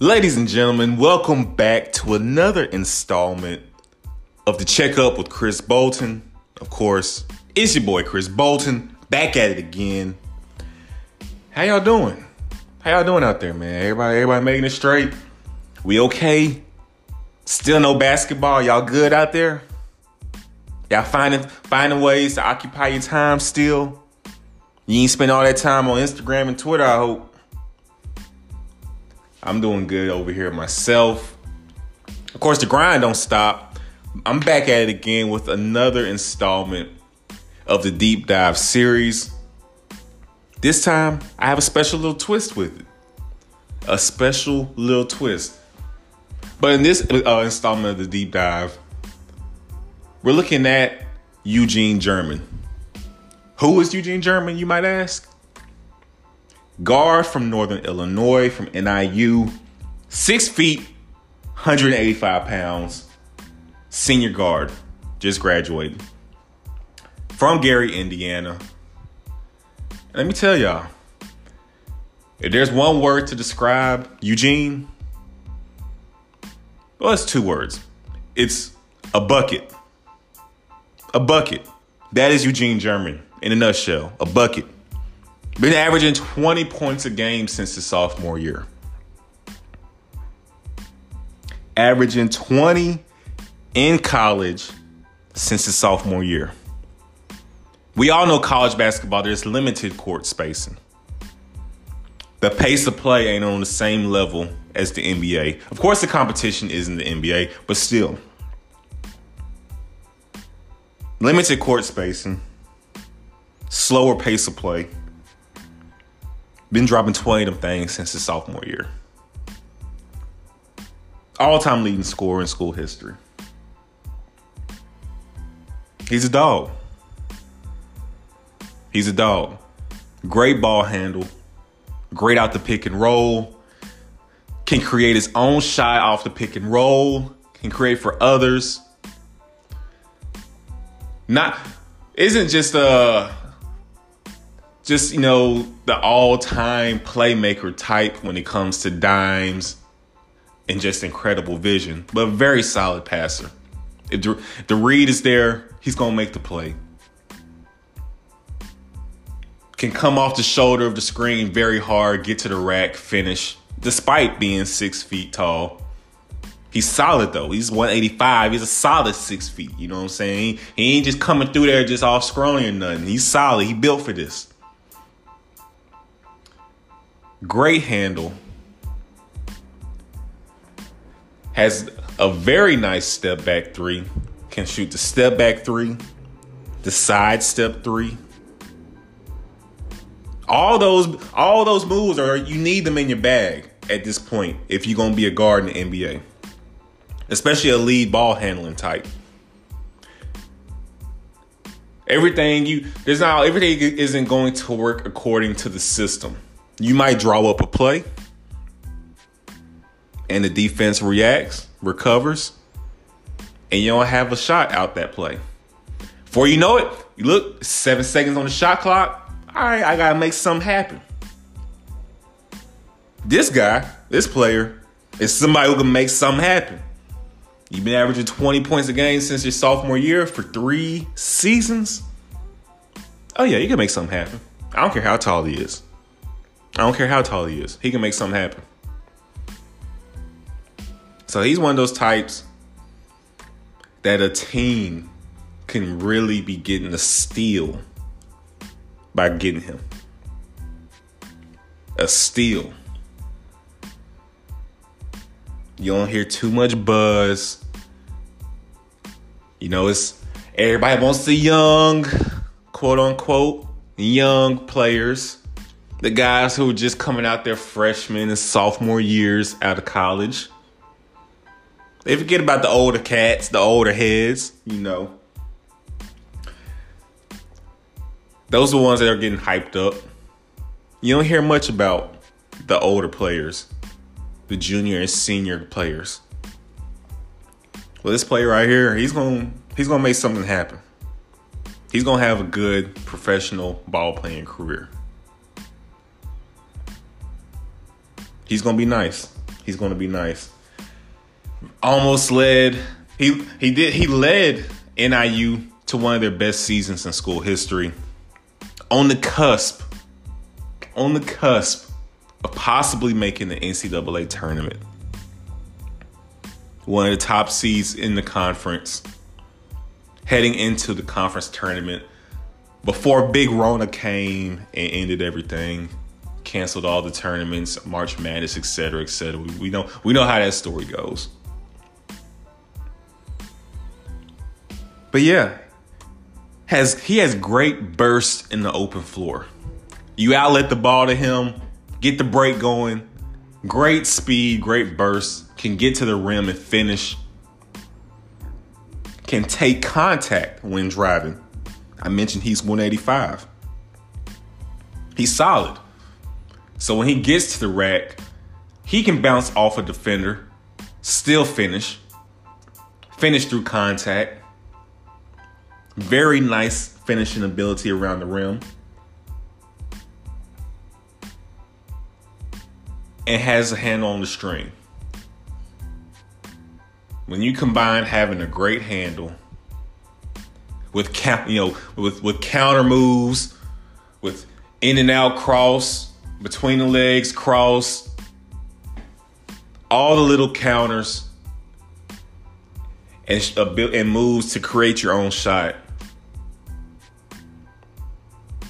Ladies and gentlemen, welcome back to another installment of the Checkup with Chris Bolton. Of course, it's your boy Chris Bolton, back at it again. How y'all doing? How y'all doing out there, man? Everybody, everybody making it straight? We okay? Still no basketball? Y'all good out there? Y'all finding finding ways to occupy your time still? You ain't spend all that time on Instagram and Twitter, I hope. I'm doing good over here myself. Of course, the grind don't stop. I'm back at it again with another installment of the deep dive series. This time, I have a special little twist with it. A special little twist. But in this uh, installment of the deep dive, we're looking at Eugene German. Who is Eugene German, you might ask? Guard from Northern Illinois, from NIU, six feet, 185 pounds, senior guard, just graduated from Gary, Indiana. Let me tell y'all, if there's one word to describe Eugene, well, it's two words. It's a bucket. A bucket. That is Eugene German in a nutshell. A bucket. Been averaging 20 points a game since his sophomore year. Averaging 20 in college since his sophomore year. We all know college basketball, there's limited court spacing. The pace of play ain't on the same level as the NBA. Of course, the competition isn't the NBA, but still. Limited court spacing, slower pace of play. Been dropping 20 of them things since his sophomore year. All time leading scorer in school history. He's a dog. He's a dog. Great ball handle. Great out the pick and roll. Can create his own shot off the pick and roll. Can create for others. Not isn't just a just you know the all-time playmaker type when it comes to dimes and just incredible vision, but very solid passer. If the, read is there, he's gonna make the play. Can come off the shoulder of the screen very hard, get to the rack, finish, despite being six feet tall. He's solid though. He's 185. He's a solid six feet. You know what I'm saying? He ain't just coming through there just all scrawny or nothing. He's solid. He built for this. Great handle. Has a very nice step back three. Can shoot the step back three, the side step three. All those all those moves are you need them in your bag at this point if you're gonna be a guard in the NBA. Especially a lead ball handling type. Everything you there's not everything isn't going to work according to the system. You might draw up a play, and the defense reacts, recovers, and you don't have a shot out that play. Before you know it, you look seven seconds on the shot clock. All right, I gotta make something happen. This guy, this player, is somebody who can make something happen. You've been averaging 20 points a game since your sophomore year for three seasons. Oh yeah, you can make something happen. I don't care how tall he is. I don't care how tall he is. He can make something happen. So he's one of those types that a team can really be getting a steal by getting him. A steal. You don't hear too much buzz. You know, it's everybody wants the young, quote unquote, young players the guys who are just coming out their freshman and sophomore years out of college. They forget about the older cats, the older heads, you know. Those are the ones that are getting hyped up. You don't hear much about the older players, the junior and senior players. Well, this player right here, he's going to he's going to make something happen. He's going to have a good professional ball playing career. He's gonna be nice. He's to be nice. Almost led. He he did he led NIU to one of their best seasons in school history. On the cusp, on the cusp of possibly making the NCAA tournament. One of the top seeds in the conference, heading into the conference tournament before Big Rona came and ended everything, canceled all the tournaments, March Madness, etc., etc. We, we know we know how that story goes. But yeah, has he has great bursts in the open floor. You outlet the ball to him, get the break going, great speed, great burst, can get to the rim and finish, can take contact when driving. I mentioned he's 185. He's solid. So when he gets to the rack, he can bounce off a defender, still finish, finish through contact. Very nice finishing ability around the rim. And has a handle on the string. When you combine having a great handle with count, you know, with with counter moves, with in and out cross, between the legs cross, all the little counters and uh, and moves to create your own shot.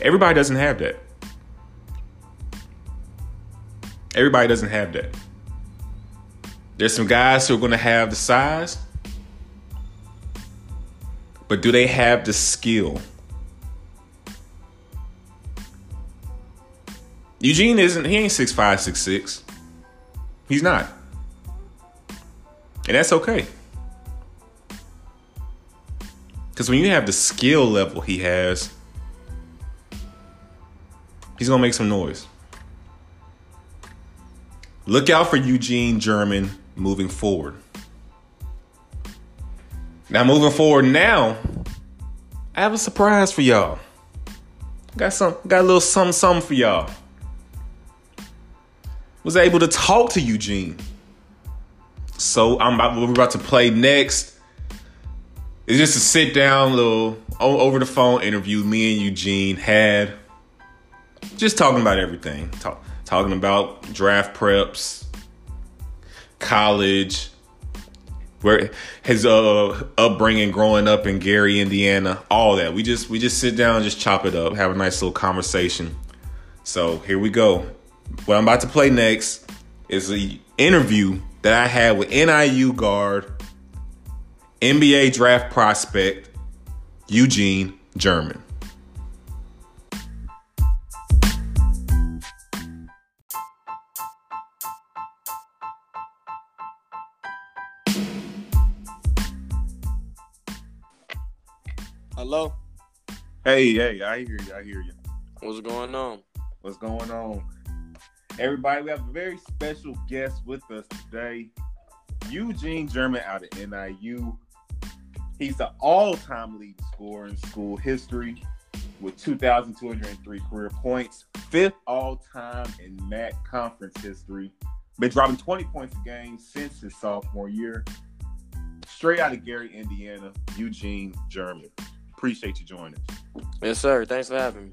Everybody doesn't have that. Everybody doesn't have that. There's some guys who are going to have the size but do they have the skill? Eugene isn't, he ain't six five, six six. He's not. And that's okay. Because when you have the skill level he has, he's to make some noise. Look out for Eugene German moving forward. Now moving forward now, I have a surprise for y'all. Got some got a little something something for y'all. Was able to talk to Eugene. So I'm about we're about to play next. It's just a sit down little over the phone interview me and Eugene had. Just talking about everything. Talk, talking about draft preps, college, where his uh, upbringing growing up in Gary, Indiana, all that. We just we just sit down, just chop it up, have a nice little conversation. So here we go. What I'm about to play next is the interview that I had with NIU guard, NBA draft prospect Eugene German. Hello. Hey, hey, I hear you. I hear you. What's going on? What's going on? Everybody, we have a very special guest with us today. Eugene German out of NIU. He's the all-time leading scorer in school history with 2,203 career points, fifth all-time in MAC conference history. Been dropping 20 points a game since his sophomore year. Straight out of Gary, Indiana, Eugene German. Appreciate you joining us. Yes, sir. Thanks for having me.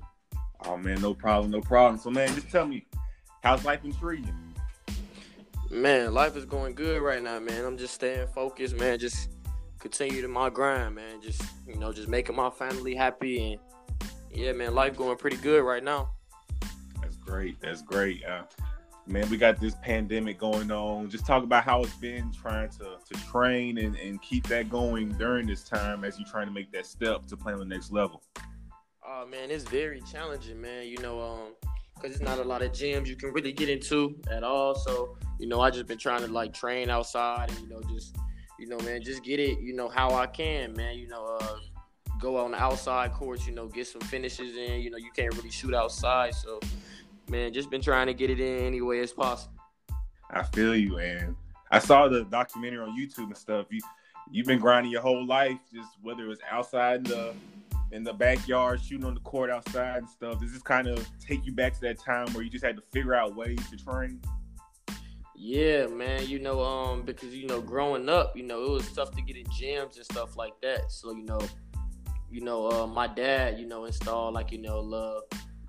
Oh man, no problem, no problem. So man, just tell me, how's life in treating you? Man, life is going good right now, man. I'm just staying focused, man. Just continue to my grind, man. Just you know, just making my family happy and yeah, man, life going pretty good right now. That's great. That's great. Uh, man, we got this pandemic going on. Just talk about how it's been trying to to train and, and keep that going during this time as you're trying to make that step to play on the next level. Oh man, it's very challenging, man. You know, um, because it's not a lot of gyms you can really get into at all. So, you know, I just been trying to like train outside and you know just you know, man, just get it, you know, how I can, man. You know, uh go on the outside courts, you know, get some finishes in. You know, you can't really shoot outside, so man, just been trying to get it in any way as possible. I feel you, and I saw the documentary on YouTube and stuff. You you've been grinding your whole life, just whether it was outside the in the backyard, shooting on the court outside and stuff. Does this kind of take you back to that time where you just had to figure out ways to train? Yeah, man. You know, um, because you know, growing up, you know, it was tough to get in gyms and stuff like that. So you know, you know, uh, my dad, you know, installed like you know, love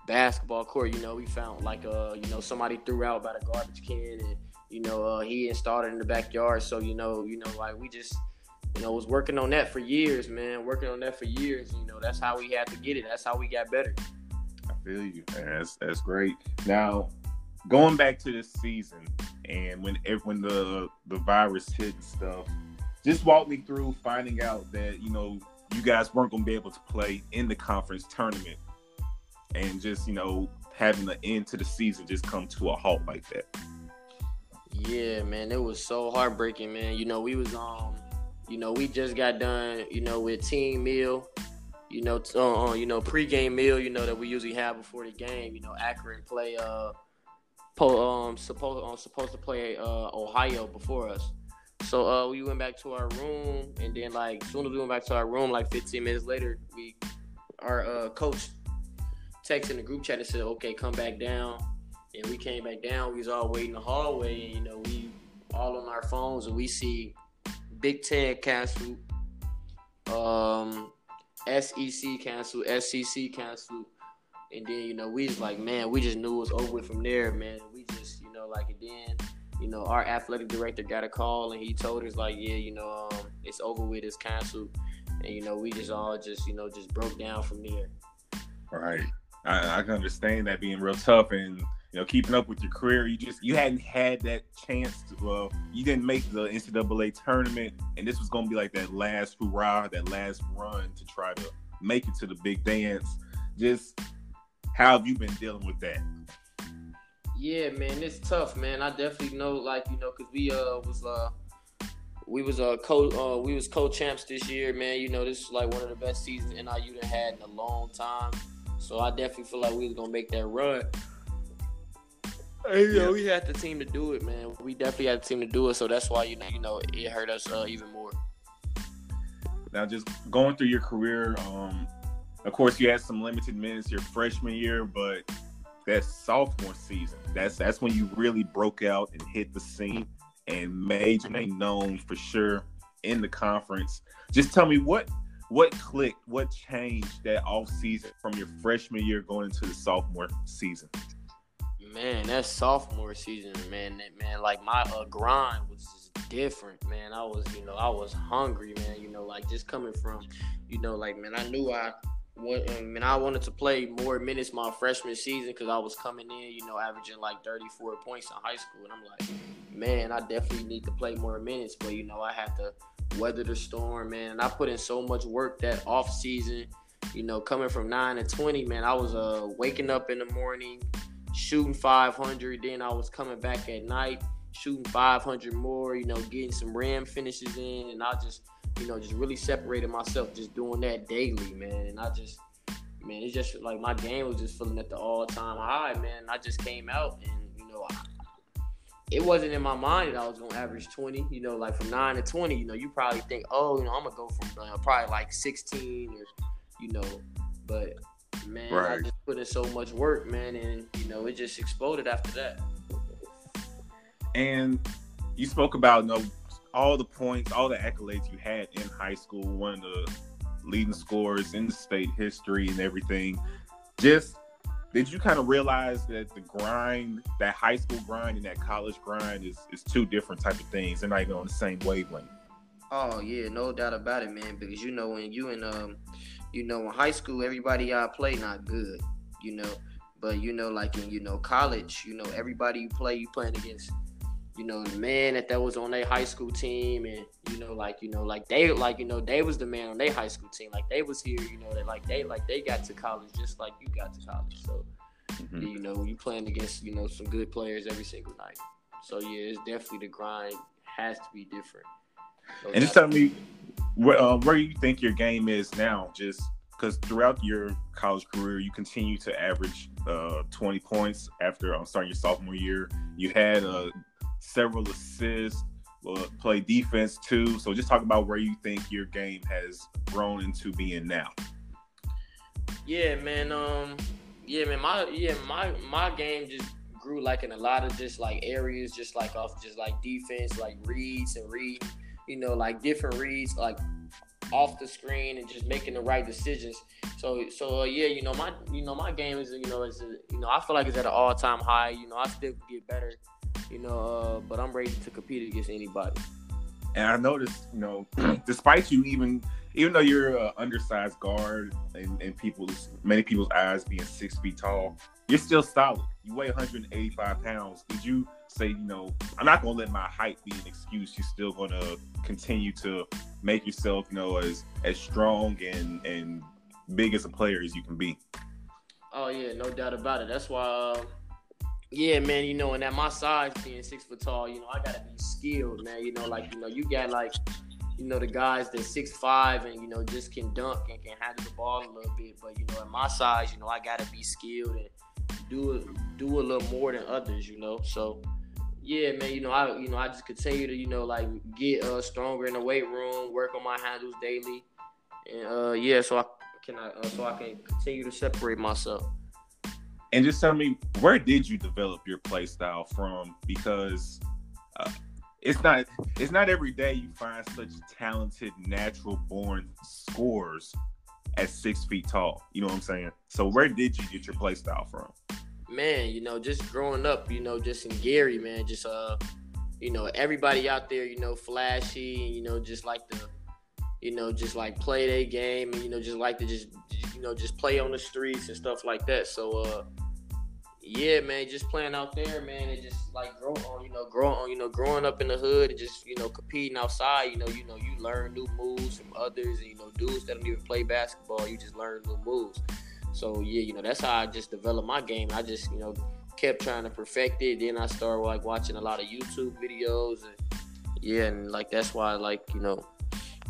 basketball court. You know, we found like uh, you know, somebody threw out by the garbage can, and you know, uh, he installed it in the backyard. So you know, you know, like we just, you know, was working on that for years, man. Working on that for years. You know, that's how we had to get it. That's how we got better. I feel you. That's that's great. Now, going back to this season, and when when the the virus hit and stuff, just walk me through finding out that you know you guys weren't going to be able to play in the conference tournament, and just you know having the end to the season just come to a halt like that. Yeah, man, it was so heartbreaking, man. You know, we was um, you know, we just got done, you know, with team meal, you know, t- uh, uh, you know, pregame meal, you know, that we usually have before the game. You know, Akron play uh, po- um, supposed um, supposed to play uh Ohio before us. So uh, we went back to our room, and then like soon as we went back to our room, like 15 minutes later, we our uh, coach texted in the group chat and said, "Okay, come back down." And we came back down. We was all waiting in the hallway, and you know we all on our phones, and we see Big Ten canceled, um, SEC canceled, SEC canceled, and then you know we was like, man, we just knew it was over from there, man. We just you know like, and then you know our athletic director got a call, and he told us like, yeah, you know, um, it's over with, it's canceled, and you know we just all just you know just broke down from there. Right. I, I can understand that being real tough and you know keeping up with your career. You just you hadn't had that chance to. Well, you didn't make the NCAA tournament, and this was to be like that last hurrah, that last run to try to make it to the big dance. Just how have you been dealing with that? Yeah, man, it's tough, man. I definitely know, like you know, cause we uh was uh we was uh co uh, we was co champs this year, man. You know, this is like one of the best seasons NIU had in a long time. So I definitely feel like we was gonna make that run. You know, we had the team to do it, man. We definitely had the team to do it, so that's why you know, you know, it hurt us uh, even more. Now, just going through your career, um, of course, you had some limited minutes your freshman year, but that sophomore season, that's that's when you really broke out and hit the scene and made your name known for sure in the conference. Just tell me what what clicked, what changed that off season from your freshman year going into the sophomore season? Man, that sophomore season, man, that, man, like my uh, grind was just different, man. I was, you know, I was hungry, man. You know, like just coming from, you know, like man, I knew I what I I wanted to play more minutes my freshman season because I was coming in, you know, averaging like 34 points in high school, and I'm like, man, I definitely need to play more minutes. But you know, I had to weather the storm, man. And I put in so much work that off season. You know, coming from nine to 20, man, I was uh waking up in the morning, shooting 500. Then I was coming back at night, shooting 500 more. You know, getting some ram finishes in, and I just you know, just really separated myself just doing that daily, man. And I just, man, it's just like my game was just feeling at the all time high, man. I just came out and, you know, I, it wasn't in my mind that I was to average 20, you know, like from 9 to 20, you know, you probably think, oh, you know, I'm to go from uh, probably like 16 or, you know, but man, right. I just put in so much work, man. And, you know, it just exploded after that. And you spoke about, you know, all the points, all the accolades you had in high school, one of the leading scorers in the state history and everything. Just did you kind of realize that the grind, that high school grind and that college grind is is two different type of things. They're not even on the same wavelength. Oh yeah, no doubt about it, man. Because you know when you in um, you know in high school, everybody y'all play not good, you know. But you know, like in you know college, you know everybody you play, you playing against you know, the man that that was on their high school team, and you know, like you know, like they, like you know, they was the man on their high school team. Like they was here, you know, that like they, like they got to college just like you got to college. So, mm-hmm. you know, you playing against you know some good players every single night. So yeah, it's definitely the grind has to be different. So and just tell me where, uh, where you think your game is now, just because throughout your college career, you continue to average uh, 20 points after um, starting your sophomore year. You had a several assists, uh, play defense too. So just talk about where you think your game has grown into being now. Yeah, man. Um, yeah, man. My yeah, my my game just grew like in a lot of just like areas, just like off just like defense, like reads and read, you know, like different reads, like off the screen and just making the right decisions. So so uh, yeah, you know my you know my game is you know is you know I feel like it's at an all time high. You know I still get better. You know, uh, but I'm ready to compete against anybody. And I noticed, you know, despite you even even though you're an undersized guard and, and people's many people's eyes being six feet tall, you're still solid. You weigh 185 pounds. Did you say, you know, I'm not gonna let my height be an excuse. You're still gonna continue to make yourself, you know, as as strong and and big as a player as you can be. Oh yeah, no doubt about it. That's why. Uh, yeah, man. You know, and at my size, being six foot tall, you know, I gotta be skilled, man. You know, like you know, you got like you know, the guys that six five and you know just can dunk and can handle the ball a little bit. But you know, at my size, you know, I gotta be skilled and do it do a little more than others, you know. So yeah, man, you know, I you know, I just continue to, you know, like get uh stronger in the weight room, work on my handles daily. And uh yeah, so I can I uh, so I can continue to separate myself. And just tell me, where did you develop your play style from? Because uh, it's not it's not every day you find such talented, natural born scorers at six feet tall. You know what I'm saying? So where did you get your play style from? Man, you know, just growing up, you know, just in Gary, man, just uh, you know, everybody out there, you know, flashy, and you know, just like the, you know, just like play their game, and you know, just like to just, you know, just play on the streets and stuff like that. So uh, yeah, man, just playing out there, man, and just like grow on, you know, growing on, you know, growing up in the hood and just, you know, competing outside, you know, you know, you learn new moves from others and you know, dudes that don't even play basketball, you just learn new moves. So yeah, you know, that's how I just developed my game. I just, you know, kept trying to perfect it. Then I started like watching a lot of YouTube videos and yeah, and like that's why like, you know,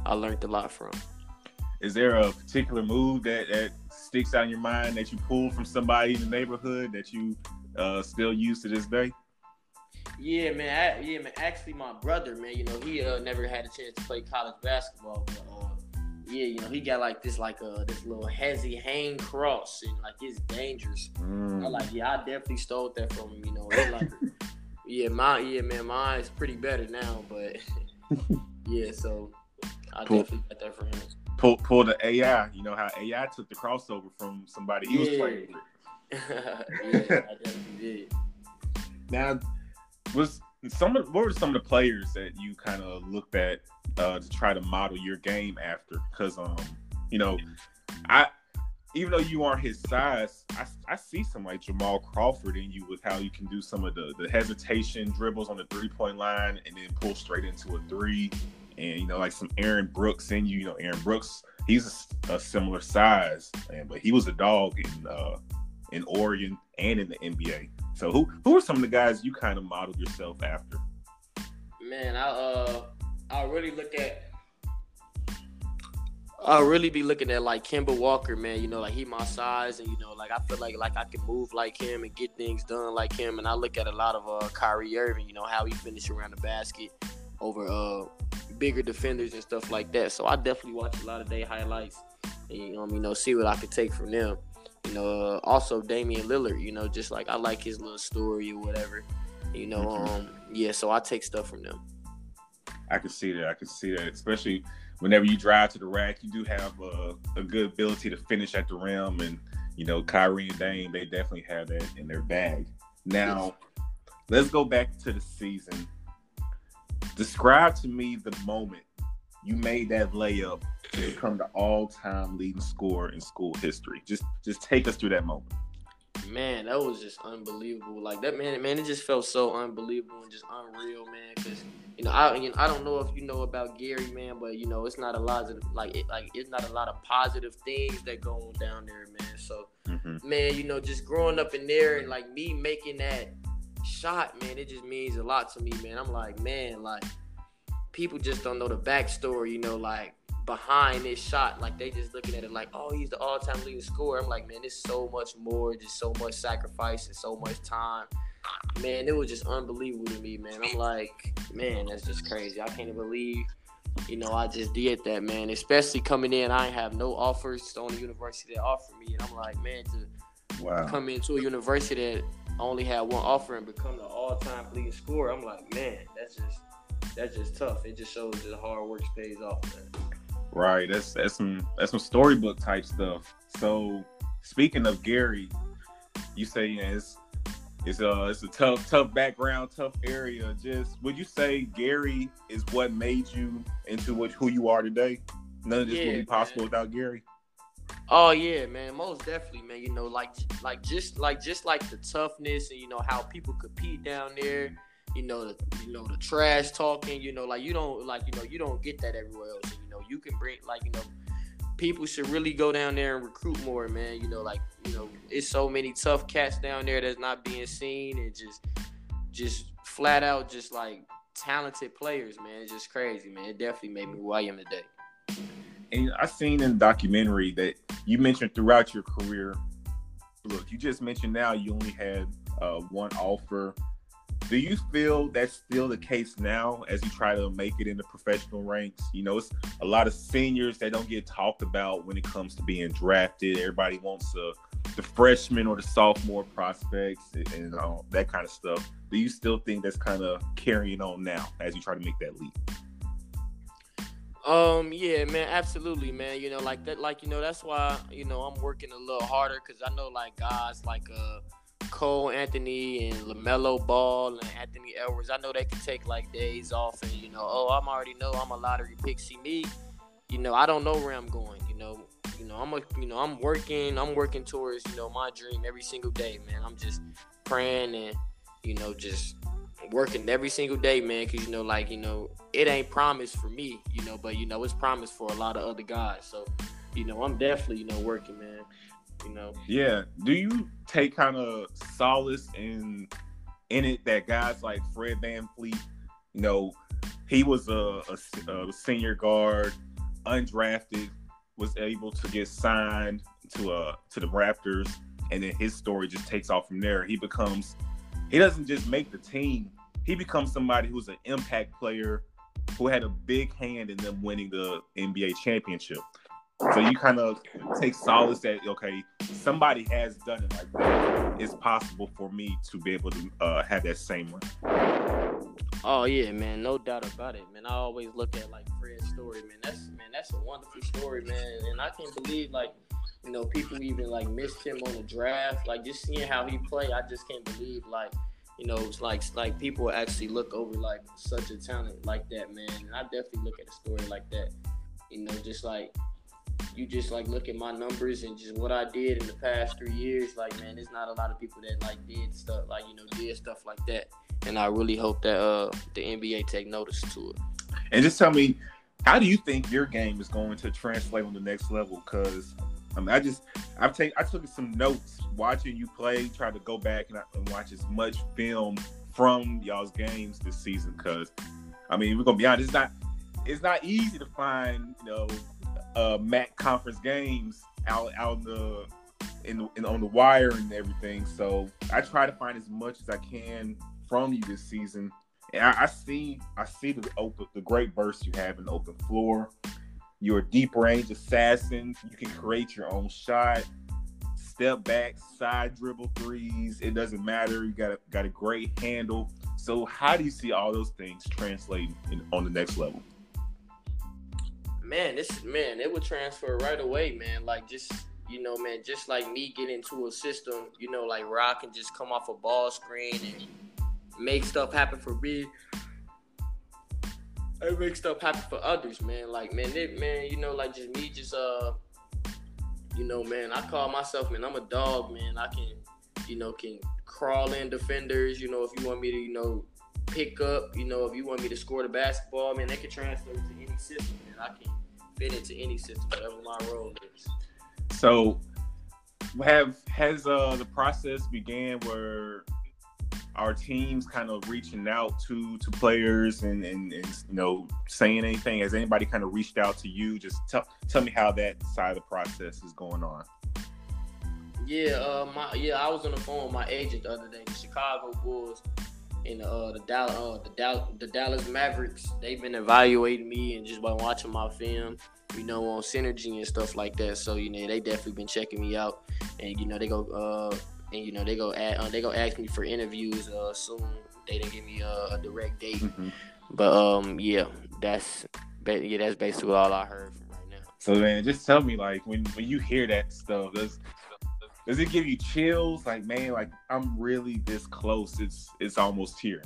I learned a lot from. Is there a particular move that, that sticks out in your mind that you pulled from somebody in the neighborhood that you uh, still use to this day? Yeah, man. I, yeah, man. Actually, my brother, man. You know, he uh, never had a chance to play college basketball, but uh, yeah, you know, he got like this, like uh, this little hezzy hang cross, and like it's dangerous. Mm. I like, yeah, I definitely stole that from him. You know, like, yeah, my, yeah, man, mine's pretty better now, but yeah, so I cool. definitely got that for him pull pull the AI. You know how AI took the crossover from somebody he yeah. was playing with. yeah, I definitely did. Now, was some of what were some of the players that you kind of looked at uh, to try to model your game after? Because um, you know, I even though you aren't his size, I, I see some like Jamal Crawford in you with how you can do some of the the hesitation dribbles on the three point line and then pull straight into a three and you know like some Aaron Brooks in you. You know Aaron Brooks, he's a, a similar size, and but he was a dog in uh, in Oregon and in the NBA. So who who are some of the guys you kind of modeled yourself after? Man, I uh I really look at I'll really be looking at like Kemba Walker, man. You know, like he my size, and you know, like I feel like like I can move like him and get things done like him. And I look at a lot of uh Kyrie Irving, you know, how he finished around the basket over uh bigger defenders and stuff like that. So I definitely watch a lot of their highlights and um, you know see what I could take from them. You know, uh, also Damian Lillard. You know, just like I like his little story or whatever. You know, mm-hmm. um, yeah. So I take stuff from them. I can see that. I can see that, especially whenever you drive to the rack, you do have a, a good ability to finish at the rim, and you know, Kyrie and Dame, they definitely have that in their bag. Now, let's go back to the season Describe to me the moment you made that layup to become the all-time leading scorer in school history. Just just take us through that moment. Man, that was just unbelievable. Like that man, man, it just felt so unbelievable and just unreal, man. Because you know, I you know, I don't know if you know about Gary, man, but you know, it's not a lot of like it, like it's not a lot of positive things that go on down there, man. So, mm-hmm. man, you know, just growing up in there and like me making that shot, man, it just means a lot to me, man. I'm like, man, like people just don't know the backstory, you know, like behind this shot. Like they just looking at it like, oh, he's the all-time leading scorer. I'm like, man, it's so much more, just so much sacrifice and so much time. Man, it was just unbelievable to me, man. I'm like, man, that's just crazy. I can't believe, you know, I just did that, man. Especially coming in, I have no offers on the only university that offered me, and I'm like, man, to wow. come into a university that only had one offer and become the all-time leading scorer. I'm like, man, that's just that's just tough. It just shows that hard work pays off, man. Right. That's that's some that's some storybook type stuff. So speaking of Gary, you say know, it's it's a it's a tough tough background, tough area. Just would you say Gary is what made you into what who you are today? None of this yeah, would be possible man. without Gary. Oh yeah, man, most definitely, man. You know, like like just like just like the toughness and you know how people compete down there. You know the you know the trash talking. You know, like you don't like you know you don't get that everywhere else. You can bring like you know people should really go down there and recruit more, man. You know, like you know, it's so many tough cats down there that's not being seen and just just flat out just like talented players, man. It's just crazy, man. It definitely made me who I am today. And I seen in the documentary that you mentioned throughout your career. Look, you just mentioned now you only had uh, one offer do you feel that's still the case now as you try to make it in the professional ranks? You know, it's a lot of seniors that don't get talked about when it comes to being drafted. Everybody wants uh, the freshman or the sophomore prospects and, and uh, that kind of stuff. Do you still think that's kind of carrying on now as you try to make that leap? Um, yeah, man, absolutely, man. You know, like that, like you know, that's why you know I'm working a little harder because I know like guys like uh Cole Anthony and LaMelo Ball and Anthony Edwards, I know they can take like days off and you know, oh, I'm already know I'm a lottery pick. See me, you know, I don't know where I'm going. You know, you know, I'm a, you know, I'm working, I'm working towards you know my dream every single day, man. I'm just praying and you know just working every single day, man. Cause you know, like you know, it ain't promised for me, you know, but you know, it's promised for a lot of other guys. So, you know, I'm definitely you know working, man you know. Yeah. Do you take kind of solace in in it that guys like Fred VanVleet, you know, he was a, a, a senior guard, undrafted, was able to get signed to uh to the Raptors, and then his story just takes off from there. He becomes he doesn't just make the team, he becomes somebody who's an impact player who had a big hand in them winning the NBA championship. So you kind of take solace that okay, somebody has done it like that. It's possible for me to be able to uh, have that same one. Oh yeah, man, no doubt about it, man. I always look at like Fred's story, man. That's man, that's a wonderful story, man. And I can't believe like you know people even like missed him on the draft. Like just seeing how he played, I just can't believe like you know, it's like like people actually look over like such a talent like that, man. And I definitely look at a story like that. You know, just like you just like look at my numbers and just what I did in the past three years, like man, there's not a lot of people that like did stuff like you know did stuff like that, and I really hope that uh the NBA take notice to it. And just tell me, how do you think your game is going to translate on the next level? Because I mean, I just I've taken I took some notes watching you play, try to go back and, and watch as much film from y'all's games this season. Because I mean, we're gonna be honest, it's not it's not easy to find you know uh, MAC conference games out out in the in, in on the wire and everything. So I try to find as much as I can from you this season. And I, I see I see the open the great burst you have in open floor. You're a deep range assassin. You can create your own shot, step back, side dribble threes. It doesn't matter. You got a, got a great handle. So how do you see all those things translating in, on the next level? Man, this man, it would transfer right away, man. Like just you know, man, just like me get into a system, you know, like where I can just come off a ball screen and make stuff happen for me. And make stuff happen for others, man. Like man, it man, you know, like just me just uh you know, man, I call myself, man, I'm a dog, man. I can, you know, can crawl in defenders, you know, if you want me to, you know, pick up, you know, if you want me to score the basketball, man, they can transfer to any system, man. I can fit into any system, whatever my role is. So, have has uh, the process began where our teams kind of reaching out to to players and, and, and you know saying anything? Has anybody kind of reached out to you? Just tell tell me how that side of the process is going on. Yeah, uh, my yeah, I was on the phone with my agent the other day. The Chicago Bulls and uh, the Dallas, uh, the, the Dallas Mavericks, they've been evaluating me and just by watching my film, you know, on synergy and stuff like that. So you know, they definitely been checking me out, and you know, they go uh, and you know they go at uh, they go ask me for interviews uh, soon. They didn't give me a, a direct date, mm-hmm. but um, yeah, that's yeah, that's basically all I heard from right now. So man, just tell me like when when you hear that stuff, does does it give you chills? Like man, like I'm really this close. It's it's almost here.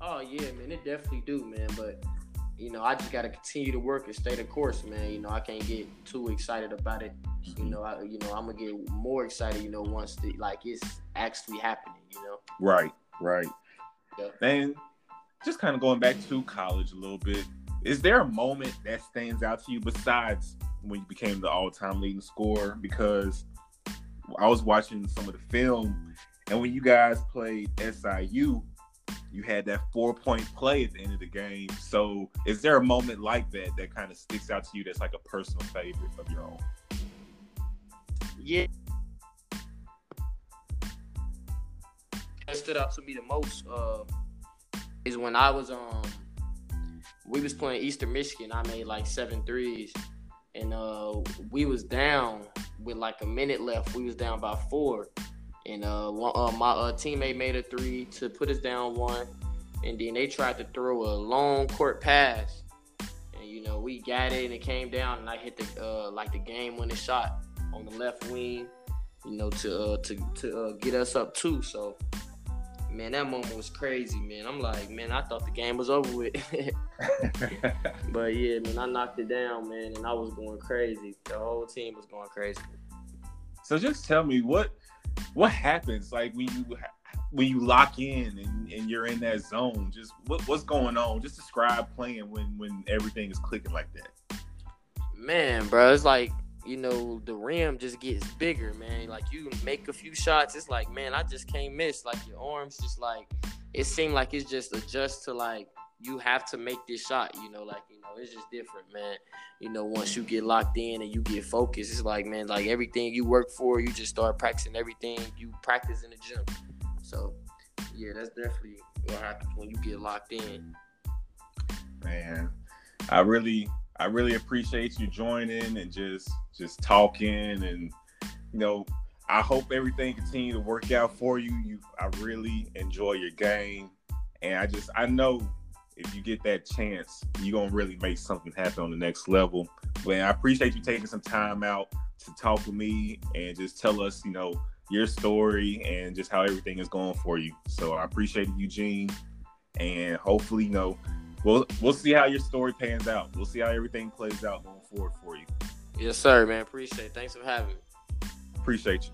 Oh yeah, man, it definitely do, man. But you know, I just gotta continue to work and stay the course, man. You know, I can't get too excited about it. You mm-hmm. know, I you know I'm gonna get more excited. You know, once the like it's actually happening. You know. Right. Right. Yep. And just kind of going back to college a little bit. Is there a moment that stands out to you besides when you became the all-time leading scorer? Because I was watching some of the film, and when you guys played SIU, you had that four-point play at the end of the game. So, is there a moment like that that kind of sticks out to you that's like a personal favorite of your own? Yeah. That stood out to me the most uh, is when I was um we was playing Eastern Michigan. I made like seven threes, and uh, we was down with like a minute left. We was down by four, and uh, one, uh, my uh, teammate made a three to put us down one, and then they tried to throw a long court pass, and you know we got it and it came down, and I hit the uh, like the game winning shot on the left wing, you know to uh, to to get us up two. So man, that moment was crazy, man. I'm like, man, I thought the game was over with. but yeah, man, I knocked it down, man, and I was going crazy. The whole team was going crazy. So just tell me what what happens like when you when you lock in and, and you're in that zone. Just what, what's going on? Just describe playing when when everything is clicking like that. Man, bro, it's like you know, the rim just gets bigger, man. Like you make a few shots, it's like, man, I just can't miss. Like your arms just like it seemed like it's just adjust to like you have to make this shot, you know, like, you know, it's just different, man. You know, once you get locked in and you get focused, it's like, man, like everything you work for, you just start practicing everything you practice in the gym. So yeah, that's definitely what happens when you get locked in. Man, I really I really appreciate you joining and just just talking and you know I hope everything continue to work out for you. You I really enjoy your game and I just I know if you get that chance, you're gonna really make something happen on the next level. But I appreciate you taking some time out to talk with me and just tell us, you know, your story and just how everything is going for you. So I appreciate it, Eugene. And hopefully, you know, we'll we'll see how your story pans out. We'll see how everything plays out going forward for you. Yes, sir, man. Appreciate it. Thanks for having me. Appreciate you.